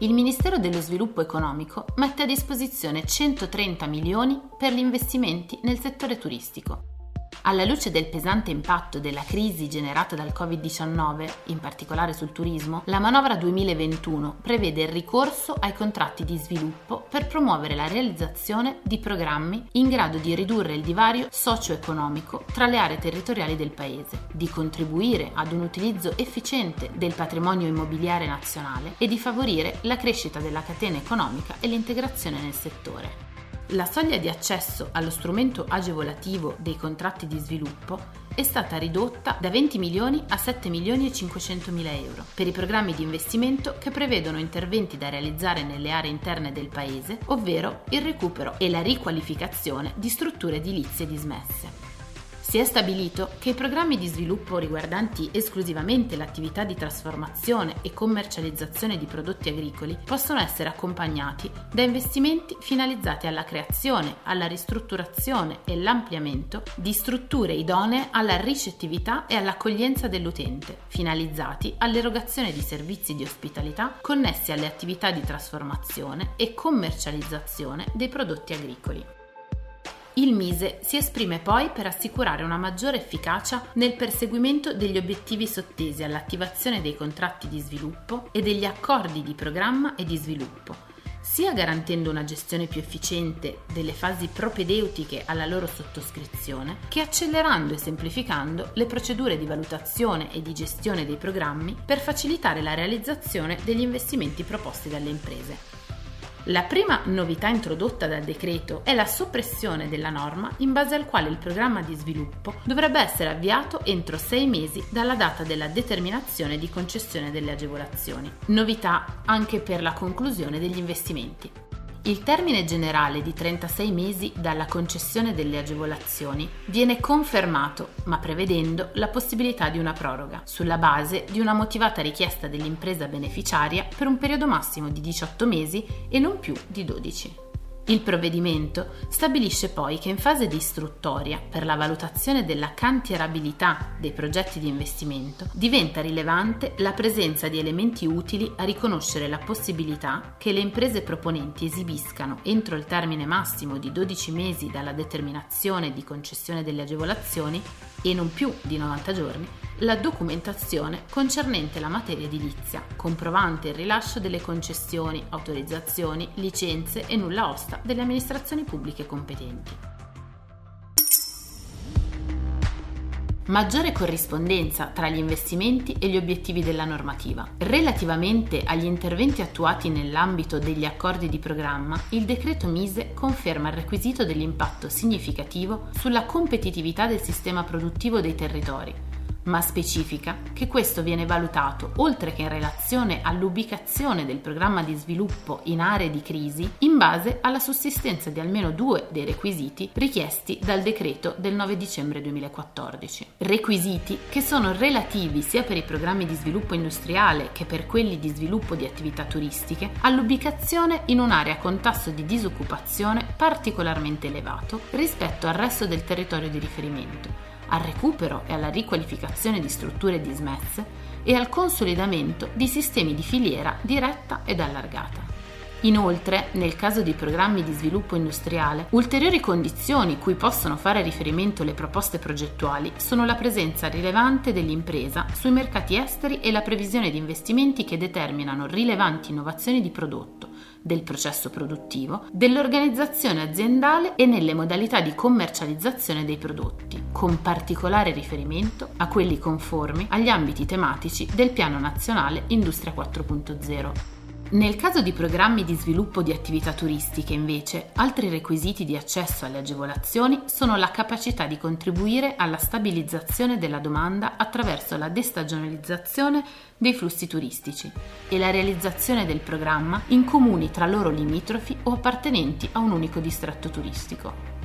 Il Ministero dello Sviluppo Economico mette a disposizione 130 milioni per gli investimenti nel settore turistico. Alla luce del pesante impatto della crisi generata dal Covid-19, in particolare sul turismo, la manovra 2021 prevede il ricorso ai contratti di sviluppo per promuovere la realizzazione di programmi in grado di ridurre il divario socio-economico tra le aree territoriali del Paese, di contribuire ad un utilizzo efficiente del patrimonio immobiliare nazionale e di favorire la crescita della catena economica e l'integrazione nel settore. La soglia di accesso allo strumento agevolativo dei contratti di sviluppo è stata ridotta da 20 milioni a 7 milioni e 500 mila euro per i programmi di investimento che prevedono interventi da realizzare nelle aree interne del paese, ovvero il recupero e la riqualificazione di strutture edilizie dismesse. Si è stabilito che i programmi di sviluppo riguardanti esclusivamente l'attività di trasformazione e commercializzazione di prodotti agricoli possono essere accompagnati da investimenti finalizzati alla creazione, alla ristrutturazione e l'ampliamento di strutture idonee alla ricettività e all'accoglienza dell'utente, finalizzati all'erogazione di servizi di ospitalità connessi alle attività di trasformazione e commercializzazione dei prodotti agricoli. Il Mise si esprime poi per assicurare una maggiore efficacia nel perseguimento degli obiettivi sottesi all'attivazione dei contratti di sviluppo e degli accordi di programma e di sviluppo, sia garantendo una gestione più efficiente delle fasi propedeutiche alla loro sottoscrizione, che accelerando e semplificando le procedure di valutazione e di gestione dei programmi per facilitare la realizzazione degli investimenti proposti dalle imprese. La prima novità introdotta dal decreto è la soppressione della norma in base al quale il programma di sviluppo dovrebbe essere avviato entro sei mesi dalla data della determinazione di concessione delle agevolazioni. Novità anche per la conclusione degli investimenti. Il termine generale di 36 mesi dalla concessione delle agevolazioni viene confermato, ma prevedendo la possibilità di una proroga, sulla base di una motivata richiesta dell'impresa beneficiaria per un periodo massimo di 18 mesi e non più di 12. Il provvedimento stabilisce poi che in fase di istruttoria per la valutazione della cantierabilità dei progetti di investimento diventa rilevante la presenza di elementi utili a riconoscere la possibilità che le imprese proponenti esibiscano entro il termine massimo di 12 mesi dalla determinazione di concessione delle agevolazioni e non più di 90 giorni la documentazione concernente la materia edilizia, comprovante il rilascio delle concessioni, autorizzazioni, licenze e nulla osta delle amministrazioni pubbliche competenti. Maggiore corrispondenza tra gli investimenti e gli obiettivi della normativa. Relativamente agli interventi attuati nell'ambito degli accordi di programma, il decreto Mise conferma il requisito dell'impatto significativo sulla competitività del sistema produttivo dei territori, ma specifica che questo viene valutato, oltre che in relazione all'ubicazione del programma di sviluppo in aree di crisi, in base alla sussistenza di almeno due dei requisiti richiesti dal decreto del 9 dicembre 2014. Requisiti che sono relativi sia per i programmi di sviluppo industriale che per quelli di sviluppo di attività turistiche all'ubicazione in un'area con tasso di disoccupazione particolarmente elevato rispetto al resto del territorio di riferimento al recupero e alla riqualificazione di strutture dismesse e al consolidamento di sistemi di filiera diretta ed allargata. Inoltre, nel caso di programmi di sviluppo industriale, ulteriori condizioni cui possono fare riferimento le proposte progettuali sono la presenza rilevante dell'impresa sui mercati esteri e la previsione di investimenti che determinano rilevanti innovazioni di prodotto, del processo produttivo, dell'organizzazione aziendale e nelle modalità di commercializzazione dei prodotti, con particolare riferimento a quelli conformi agli ambiti tematici del Piano Nazionale Industria 4.0. Nel caso di programmi di sviluppo di attività turistiche, invece, altri requisiti di accesso alle agevolazioni sono la capacità di contribuire alla stabilizzazione della domanda attraverso la destagionalizzazione dei flussi turistici e la realizzazione del programma in comuni tra loro limitrofi o appartenenti a un unico distretto turistico.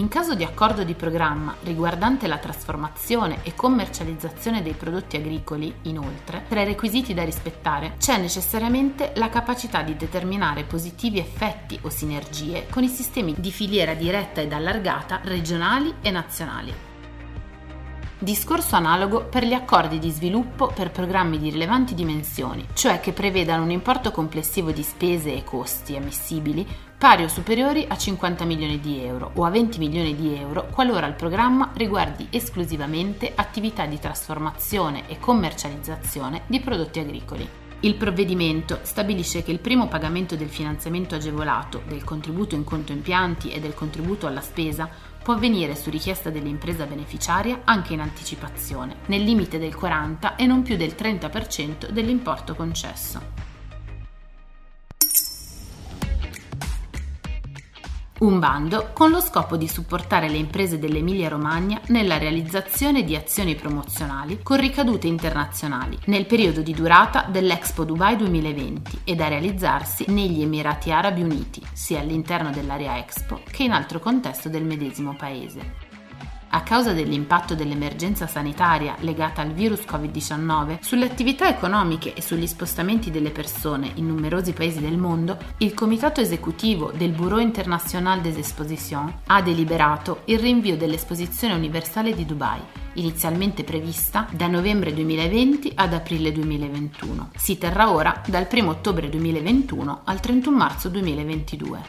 In caso di accordo di programma riguardante la trasformazione e commercializzazione dei prodotti agricoli, inoltre, tra i requisiti da rispettare c'è necessariamente la capacità di determinare positivi effetti o sinergie con i sistemi di filiera diretta ed allargata regionali e nazionali. Discorso analogo per gli accordi di sviluppo per programmi di rilevanti dimensioni, cioè che prevedano un importo complessivo di spese e costi ammissibili pari o superiori a 50 milioni di euro o a 20 milioni di euro qualora il programma riguardi esclusivamente attività di trasformazione e commercializzazione di prodotti agricoli. Il provvedimento stabilisce che il primo pagamento del finanziamento agevolato, del contributo in conto impianti e del contributo alla spesa può avvenire su richiesta dell'impresa beneficiaria anche in anticipazione, nel limite del 40 e non più del 30% dell'importo concesso. Un bando con lo scopo di supportare le imprese dell'Emilia-Romagna nella realizzazione di azioni promozionali con ricadute internazionali nel periodo di durata dell'Expo Dubai 2020 e da realizzarsi negli Emirati Arabi Uniti, sia all'interno dell'area Expo che in altro contesto del medesimo paese. A causa dell'impatto dell'emergenza sanitaria legata al virus Covid-19 sulle attività economiche e sugli spostamenti delle persone in numerosi paesi del mondo, il comitato esecutivo del Bureau International des Expositions ha deliberato il rinvio dell'esposizione universale di Dubai, inizialmente prevista da novembre 2020 ad aprile 2021. Si terrà ora dal 1 ottobre 2021 al 31 marzo 2022.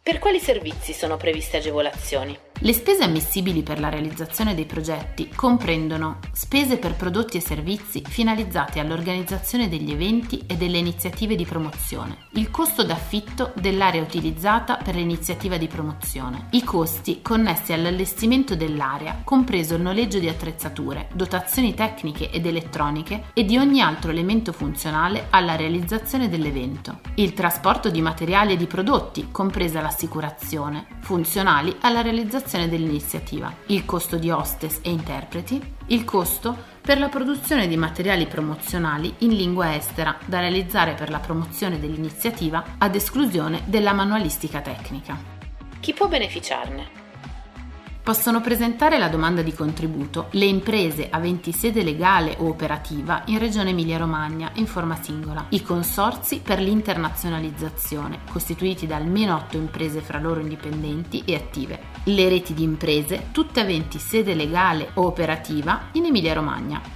Per quali servizi sono previste agevolazioni? Le spese ammissibili per la realizzazione dei progetti comprendono spese per prodotti e servizi finalizzati all'organizzazione degli eventi e delle iniziative di promozione, il costo d'affitto dell'area utilizzata per l'iniziativa di promozione, i costi connessi all'allestimento dell'area, compreso il noleggio di attrezzature, dotazioni tecniche ed elettroniche e di ogni altro elemento funzionale alla realizzazione dell'evento, il trasporto di materiali e di prodotti, compresa l'assicurazione, funzionali alla realizzazione realizzazione dell'iniziativa, il costo di hostess e interpreti, il costo per la produzione di materiali promozionali in lingua estera da realizzare per la promozione dell'iniziativa ad esclusione della manualistica tecnica. Chi può beneficiarne? Possono presentare la domanda di contributo. Le imprese aventi sede legale o operativa in Regione Emilia-Romagna in forma singola, i consorzi per l'internazionalizzazione, costituiti da almeno 8 imprese fra loro indipendenti e attive, le reti di imprese, tutte aventi sede legale o operativa in Emilia-Romagna.